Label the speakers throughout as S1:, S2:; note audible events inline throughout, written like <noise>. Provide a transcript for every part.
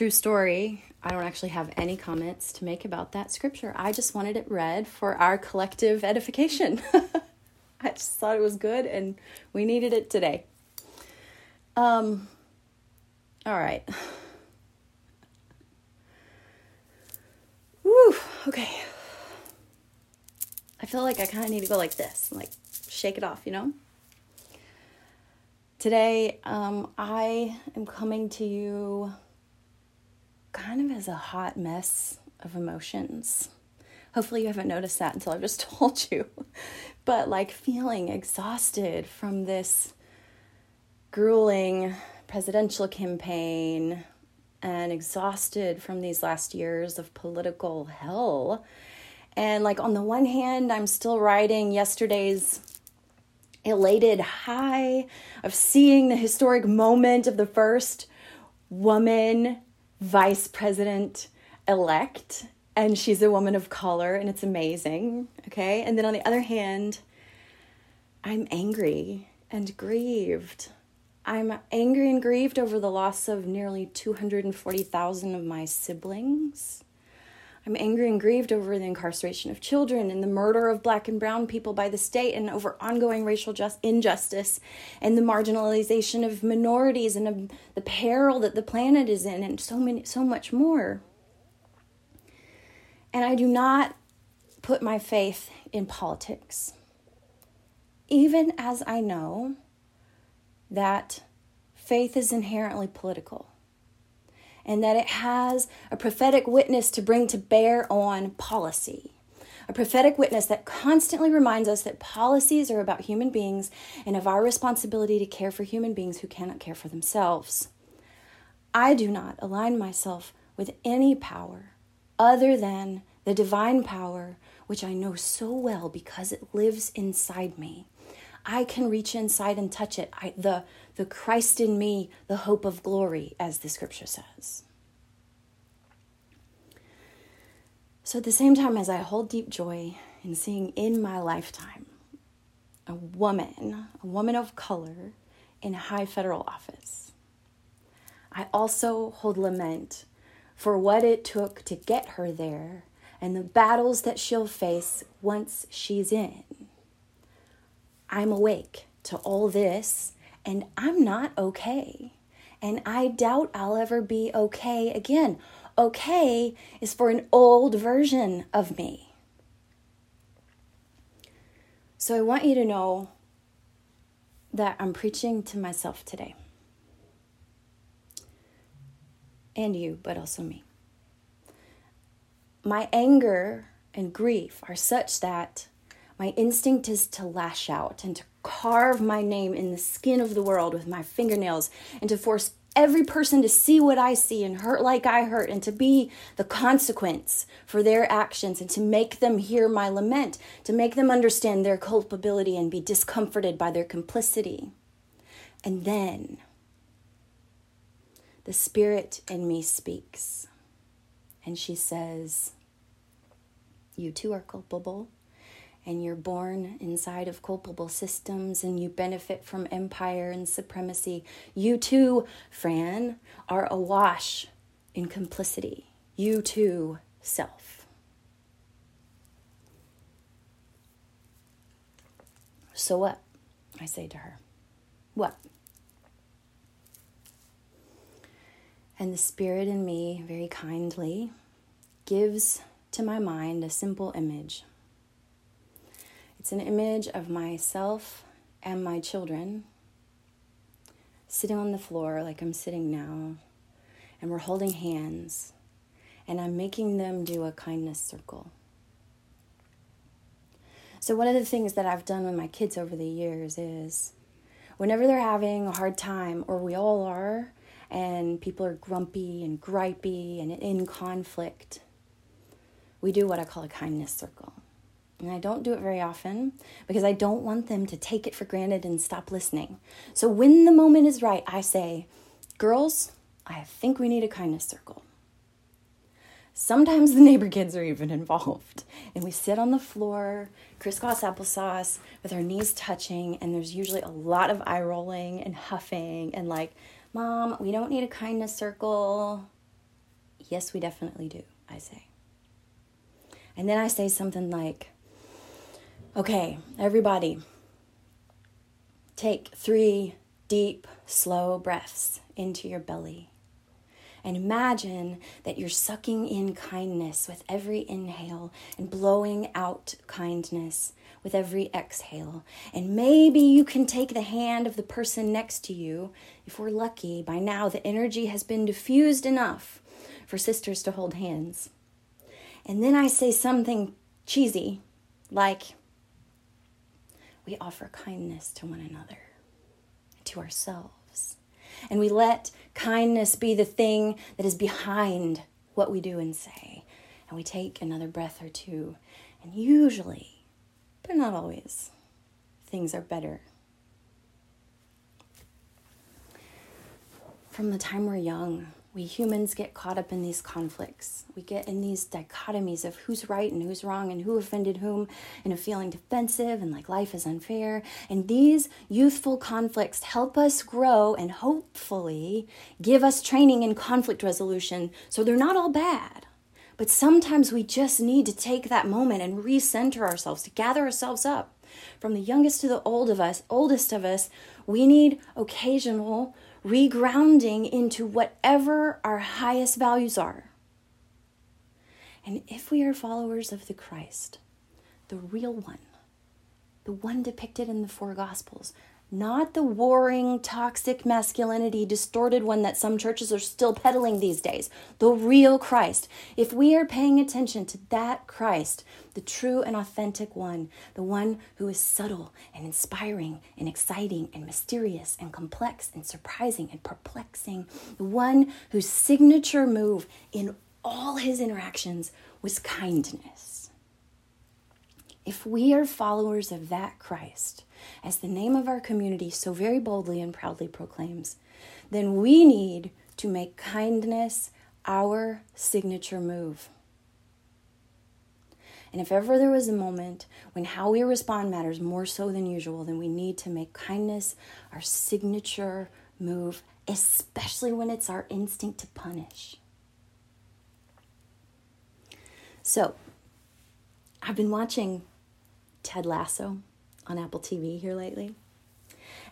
S1: true story. I don't actually have any comments to make about that scripture. I just wanted it read for our collective edification. <laughs> I just thought it was good and we needed it today. Um all right. Woo, okay. I feel like I kind of need to go like this, like shake it off, you know? Today, um, I am coming to you kind of as a hot mess of emotions. Hopefully, you haven't noticed that until I've just <laughs> told you. But like feeling exhausted from this grueling presidential campaign and exhausted from these last years of political hell. And like on the one hand, I'm still riding yesterday's elated high of seeing the historic moment of the first woman vice president elect and she's a woman of color and it's amazing okay? And then on the other hand i'm angry and grieved. I'm angry and grieved over the loss of nearly 240,000 of my siblings I'm angry and grieved over the incarceration of children and the murder of black and brown people by the state and over ongoing racial just injustice and the marginalization of minorities and of the peril that the planet is in and so many so much more. And I do not put my faith in politics. Even as I know that faith is inherently political and that it has a prophetic witness to bring to bear on policy. A prophetic witness that constantly reminds us that policies are about human beings and of our responsibility to care for human beings who cannot care for themselves. I do not align myself with any power other than the divine power, which I know so well because it lives inside me. I can reach inside and touch it. I, the, the Christ in me, the hope of glory, as the scripture says. So, at the same time as I hold deep joy in seeing in my lifetime a woman, a woman of color, in high federal office, I also hold lament for what it took to get her there and the battles that she'll face once she's in. I'm awake to all this and I'm not okay. And I doubt I'll ever be okay again. Okay is for an old version of me. So I want you to know that I'm preaching to myself today. And you, but also me. My anger and grief are such that my instinct is to lash out and to carve my name in the skin of the world with my fingernails and to force every person to see what I see and hurt like I hurt and to be the consequence for their actions and to make them hear my lament, to make them understand their culpability and be discomforted by their complicity. And then the spirit in me speaks and she says, You too are culpable and you're born inside of culpable systems and you benefit from empire and supremacy. You too, Fran, are awash in complicity. You too, self. So what? I say to her. What? And the spirit in me, very kindly, gives to my mind a simple image it's an image of myself and my children sitting on the floor like I'm sitting now, and we're holding hands, and I'm making them do a kindness circle. So, one of the things that I've done with my kids over the years is whenever they're having a hard time, or we all are, and people are grumpy and gripey and in conflict, we do what I call a kindness circle. And I don't do it very often because I don't want them to take it for granted and stop listening. So when the moment is right, I say, Girls, I think we need a kindness circle. Sometimes the neighbor kids are even <laughs> involved. And we sit on the floor, crisscross applesauce, with our knees touching, and there's usually a lot of eye rolling and huffing and like, Mom, we don't need a kindness circle. Yes, we definitely do, I say. And then I say something like, okay, everybody, take three deep, slow breaths into your belly. And imagine that you're sucking in kindness with every inhale and blowing out kindness with every exhale. And maybe you can take the hand of the person next to you. If we're lucky, by now the energy has been diffused enough for sisters to hold hands. And then I say something cheesy like, we offer kindness to one another, to ourselves. And we let kindness be the thing that is behind what we do and say. And we take another breath or two. And usually, but not always, things are better. From the time we're young, we humans get caught up in these conflicts. We get in these dichotomies of who's right and who's wrong and who offended whom, and of feeling defensive and like life is unfair. And these youthful conflicts help us grow and hopefully give us training in conflict resolution so they're not all bad. But sometimes we just need to take that moment and recenter ourselves, to gather ourselves up. From the youngest to the old of us, oldest of us, we need occasional regrounding into whatever our highest values are. And if we are followers of the Christ, the real one, the one depicted in the four Gospels, not the warring, toxic masculinity, distorted one that some churches are still peddling these days. The real Christ. If we are paying attention to that Christ, the true and authentic one, the one who is subtle and inspiring and exciting and mysterious and complex and surprising and perplexing, the one whose signature move in all his interactions was kindness. If we are followers of that Christ, as the name of our community so very boldly and proudly proclaims, then we need to make kindness our signature move. And if ever there was a moment when how we respond matters more so than usual, then we need to make kindness our signature move, especially when it's our instinct to punish. So, I've been watching Ted Lasso on Apple TV here lately.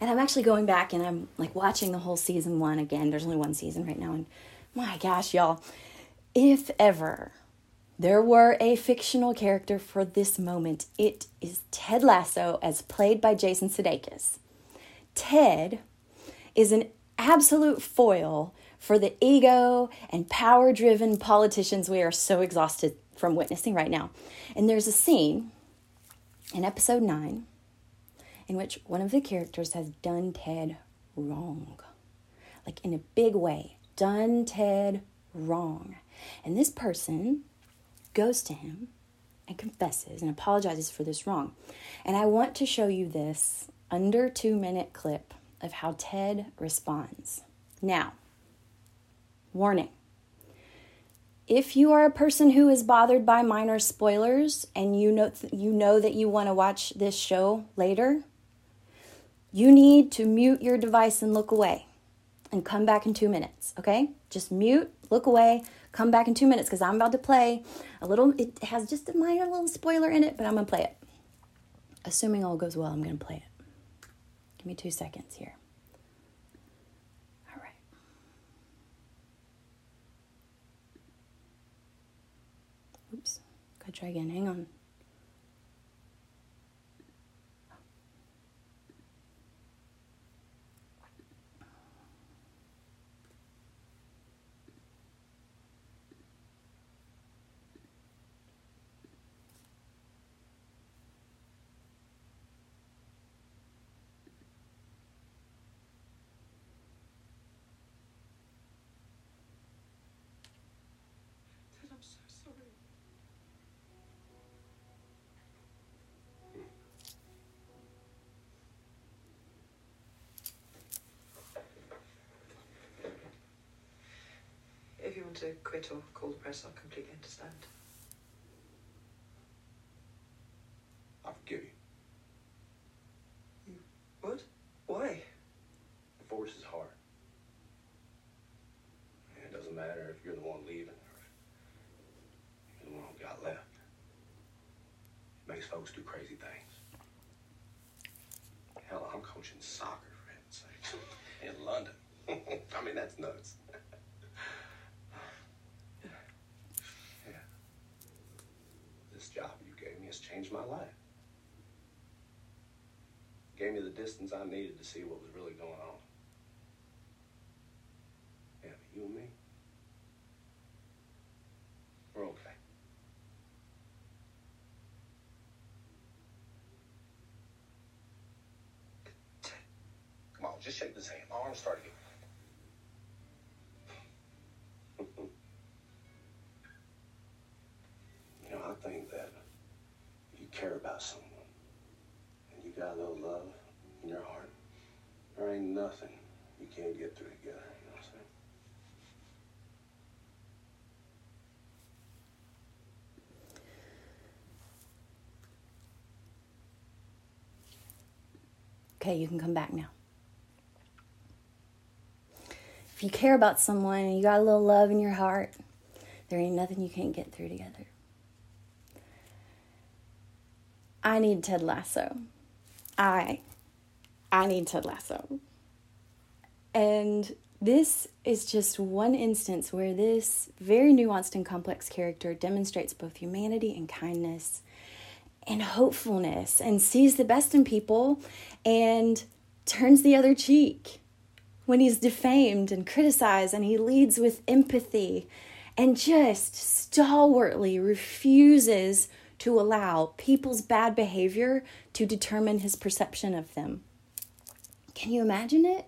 S1: And I'm actually going back and I'm like watching the whole season one again. There's only one season right now. And my gosh, y'all, if ever there were a fictional character for this moment, it is Ted Lasso as played by Jason Sudeikis. Ted is an absolute foil for the ego and power driven politicians we are so exhausted from witnessing right now. And there's a scene in episode 9 in which one of the characters has done Ted wrong. Like in a big way, done Ted wrong. And this person goes to him and confesses and apologizes for this wrong. And I want to show you this under two minute clip of how Ted responds. Now, warning. If you are a person who is bothered by minor spoilers and you know th- you know that you want to watch this show later, you need to mute your device and look away and come back in two minutes, okay? Just mute, look away, come back in two minutes because I'm about to play a little, it has just a minor little spoiler in it, but I'm gonna play it. Assuming all goes well, I'm gonna play it. Give me two seconds here. All right. Oops, gotta try again, hang on.
S2: want to quit or call the press, I completely understand.
S3: I forgive you.
S2: What? Why?
S3: Divorce is hard. It doesn't matter if you're the one leaving or you're the one who got left. It makes folks do crazy things. Hell, I'm coaching soccer, for heaven's sake, <laughs> in London. <laughs> I mean, that's nuts. Job you gave me has changed my life. Gave me the distance I needed to see what was really going on. Yeah, you and me, we're okay. Come on, just shake this hand. My arms start again. you know, I think that if you care about someone and you got a little love in your heart, there ain't nothing you can't get through together. You know what I'm saying?
S1: Okay, you can come back now. If you care about someone and you got a little love in your heart, there ain't nothing you can't get through together. I need Ted Lasso. I I need Ted Lasso. And this is just one instance where this very nuanced and complex character demonstrates both humanity and kindness and hopefulness and sees the best in people and turns the other cheek when he's defamed and criticized and he leads with empathy and just stalwartly refuses to allow people's bad behavior to determine his perception of them. Can you imagine it?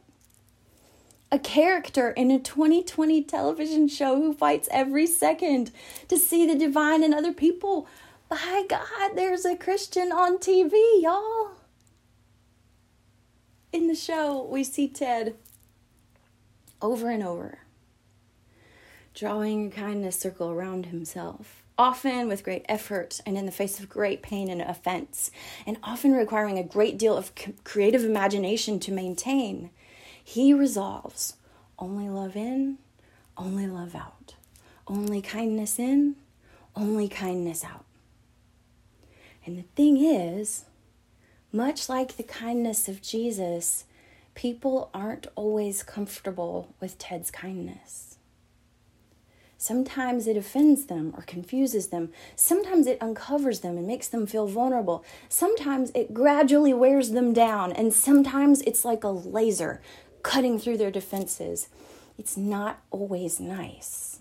S1: A character in a 2020 television show who fights every second to see the divine in other people. By God, there's a Christian on TV, y'all. In the show, we see Ted over and over, drawing a kindness circle around himself, often with great effort and in the face of great pain and offense, and often requiring a great deal of creative imagination to maintain. He resolves only love in, only love out, only kindness in, only kindness out. And the thing is, much like the kindness of Jesus, people aren't always comfortable with Ted's kindness. Sometimes it offends them or confuses them. Sometimes it uncovers them and makes them feel vulnerable. Sometimes it gradually wears them down. And sometimes it's like a laser cutting through their defenses. It's not always nice.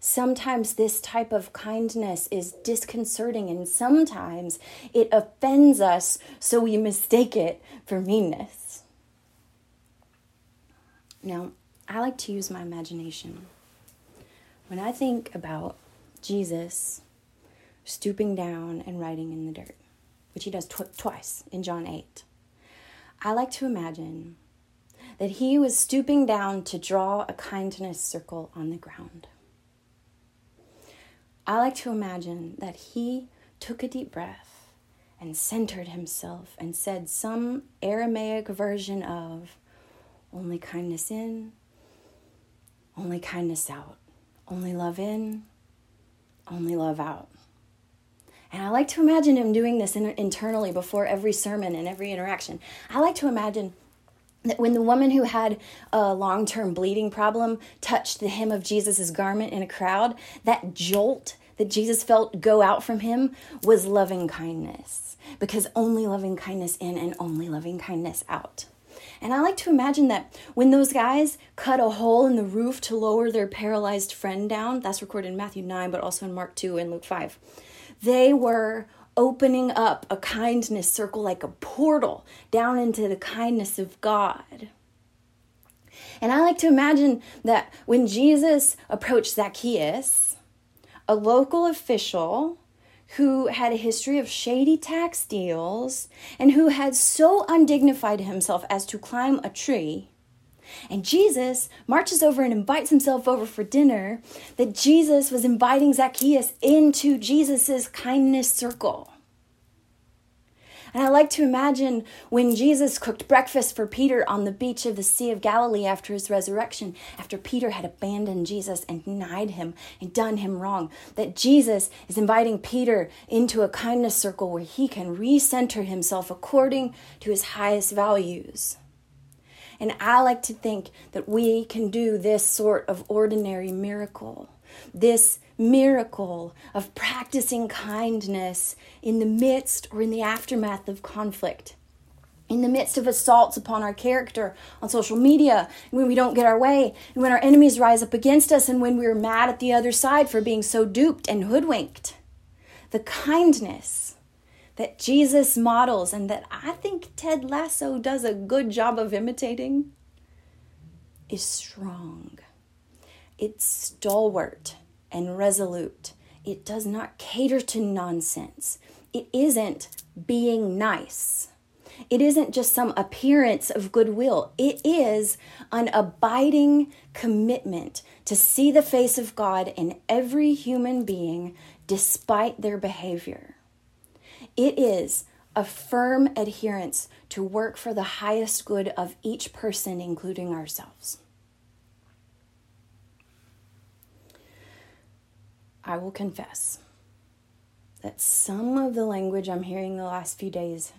S1: Sometimes this type of kindness is disconcerting, and sometimes it offends us, so we mistake it for meanness. Now, I like to use my imagination. When I think about Jesus stooping down and writing in the dirt, which he does tw- twice in John 8, I like to imagine that he was stooping down to draw a kindness circle on the ground. I like to imagine that he took a deep breath and centered himself and said some Aramaic version of only kindness in, only kindness out, only love in, only love out. And I like to imagine him doing this in, internally before every sermon and every interaction. I like to imagine that when the woman who had a long term bleeding problem touched the hem of Jesus' garment in a crowd, that jolt that Jesus felt go out from him was loving kindness. Because only loving kindness in and only loving kindness out. And I like to imagine that when those guys cut a hole in the roof to lower their paralyzed friend down, that's recorded in Matthew 9, but also in Mark 2 and Luke 5, they were opening up a kindness circle like a portal down into the kindness of God. And I like to imagine that when Jesus approached Zacchaeus, a local official who had a history of shady tax deals and who had so undignified himself as to climb a tree. And Jesus marches over and invites himself over for dinner. That Jesus was inviting Zacchaeus into Jesus' kindness circle. And I like to imagine when Jesus cooked breakfast for Peter on the beach of the Sea of Galilee after his resurrection, after Peter had abandoned Jesus and denied him and done him wrong, that Jesus is inviting Peter into a kindness circle where he can recenter himself according to his highest values. And I like to think that we can do this sort of ordinary miracle, this miracle of practicing kindness in the midst or in the aftermath of conflict. In the midst of assaults upon our character on social media, when we don't get our way, and when our enemies rise up against us, and when we're mad at the other side for being so duped and hoodwinked. The kindness that Jesus models and that I think Ted Lasso does a good job of imitating is strong. It's stalwart and resolute. It does not cater to nonsense. It isn't being nice. It isn't just some appearance of goodwill. It is an abiding commitment to see the face of God in every human being despite their behavior. It is a firm adherence to work for the highest good of each person, including ourselves. I will confess that some of the language I'm hearing the last few days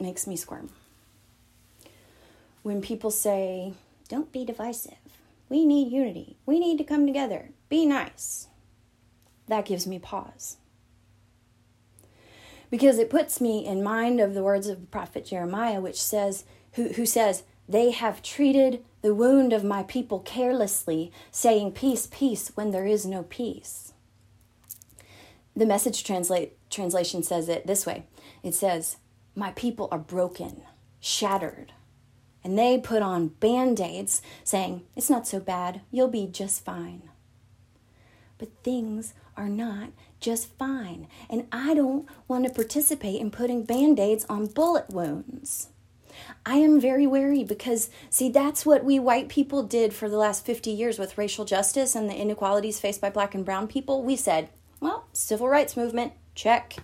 S1: makes me squirm. When people say, don't be divisive, we need unity, we need to come together, be nice, that gives me pause. Because it puts me in mind of the words of the prophet Jeremiah, which says, who, who says, They have treated the wound of my people carelessly, saying, Peace, peace, when there is no peace the message translate translation says it this way. It says my people are broken shattered and they put on band-aids saying it's not so bad you'll be just fine but things are not just fine and i don't want to participate in putting band-aids on bullet wounds. I am very wary because, see, that's what we white people did for the last 50 years with racial justice and the inequalities faced by black and brown people. We said, well, civil rights movement, check.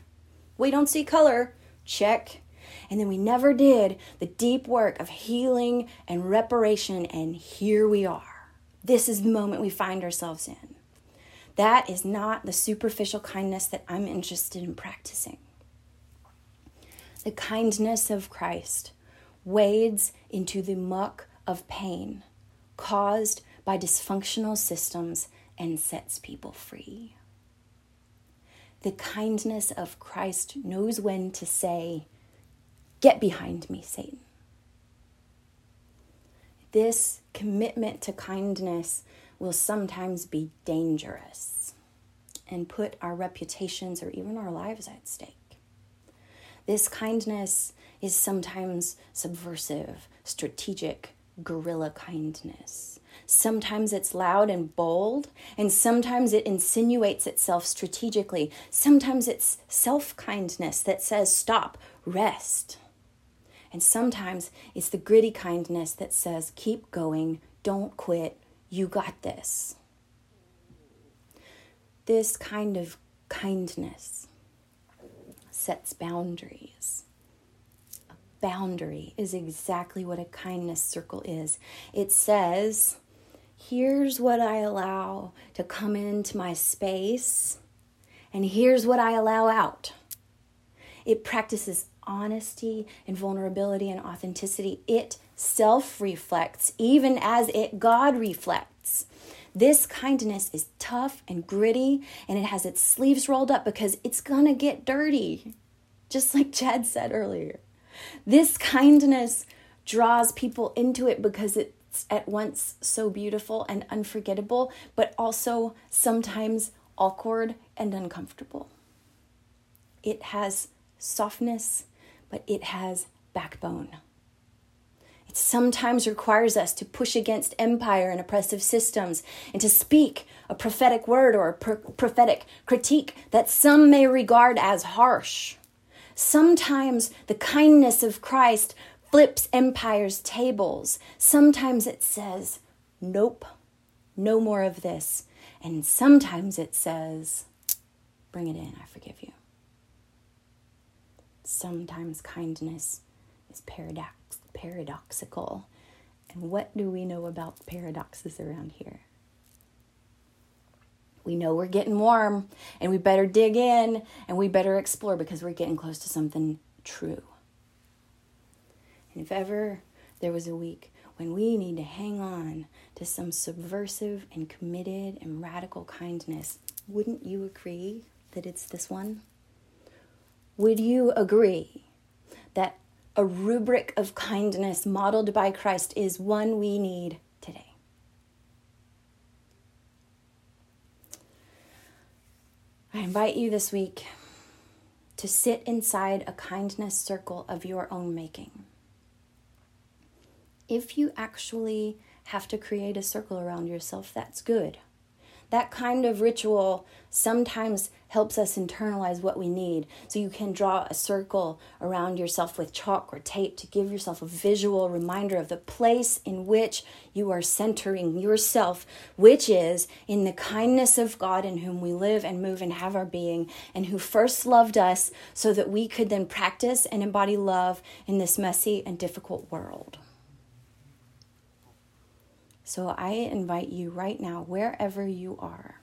S1: We don't see color, check. And then we never did the deep work of healing and reparation, and here we are. This is the moment we find ourselves in. That is not the superficial kindness that I'm interested in practicing. The kindness of Christ wades into the muck of pain caused by dysfunctional systems and sets people free the kindness of Christ knows when to say, Get behind me, Satan. This commitment to kindness will sometimes be dangerous and put our reputations or even our lives at stake. This kindness is sometimes subversive, strategic, guerrilla kindness. Sometimes it's loud and bold, and sometimes it insinuates itself strategically. Sometimes it's self kindness that says, stop, rest. And sometimes it's the gritty kindness that says, keep going, don't quit, you got this. This kind of kindness sets boundaries A boundary is exactly what a kindness circle is. It says, here's what I allow to come into my space, and here's what I allow out. It practices honesty and vulnerability and authenticity. It self reflects, even as it God reflects. This kindness is tough and gritty, and it has its sleeves rolled up because it's gonna get dirty, just like Chad said earlier. This kindness draws people into it because it at once so beautiful and unforgettable, but also sometimes awkward and uncomfortable. It has softness, but it has backbone. It sometimes requires us to push against empire and oppressive systems and to speak a prophetic word or a pro- prophetic critique that some may regard as harsh. Sometimes the kindness of Christ flips empire's tables. Sometimes it says, Nope, no more of this. And sometimes it says, Bring it in, I forgive you. sometimes kindness is paradox paradoxical. And what do we know about paradoxes around here? We know we're getting warm and we better dig in and we better explore because we're getting close to something true. If ever there was a week when we need to hang on to some subversive and committed and radical kindness, wouldn't you agree that it's this one? Would you agree that a rubric of kindness modeled by Christ is one we need today? I invite you this week to sit inside a kindness circle of your own making. If you actually have to create a circle around yourself, that's good. That kind of ritual sometimes helps us internalize what we need. So you can draw a circle around yourself with chalk or tape to give yourself a visual reminder of the place in which you are centering yourself, which is in the kindness of God in whom we live and move and have our being, and who first loved us so that we could then practice and embody love in this messy and difficult world. So I invite you right now, wherever you are,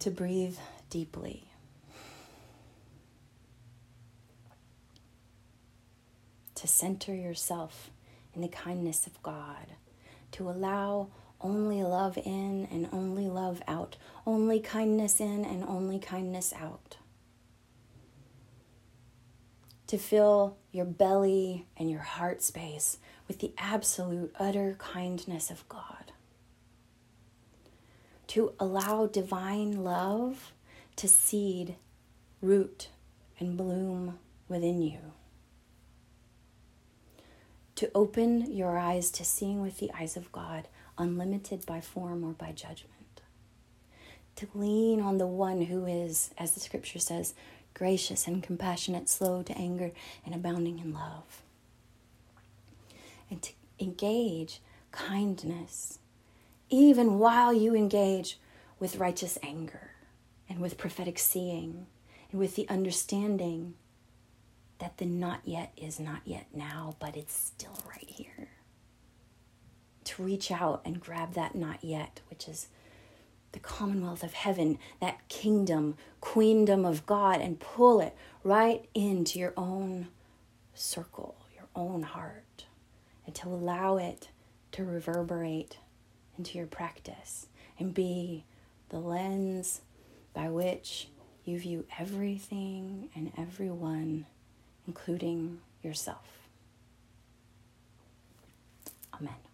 S1: to breathe deeply. To center yourself in the kindness of God, to allow only love in and only love out, only kindness in and only kindness out. To fill your belly and your heart space with the absolute, utter kindness of God. To allow divine love to seed, root, and bloom within you. To open your eyes to seeing with the eyes of God, unlimited by form or by judgment. To lean on the one who is, as the scripture says, gracious and compassionate, slow to anger, and abounding in love engage kindness, even while you engage with righteous anger and with prophetic seeing and with the understanding that the not yet is not yet now, but it's still right here. To reach out and grab that not yet, which is the commonwealth of heaven, that kingdom, queendom of God, and pull it right into your own circle, your own heart and to allow it to reverberate into your practice and be the lens by which you view everything and everyone, including yourself. Amen.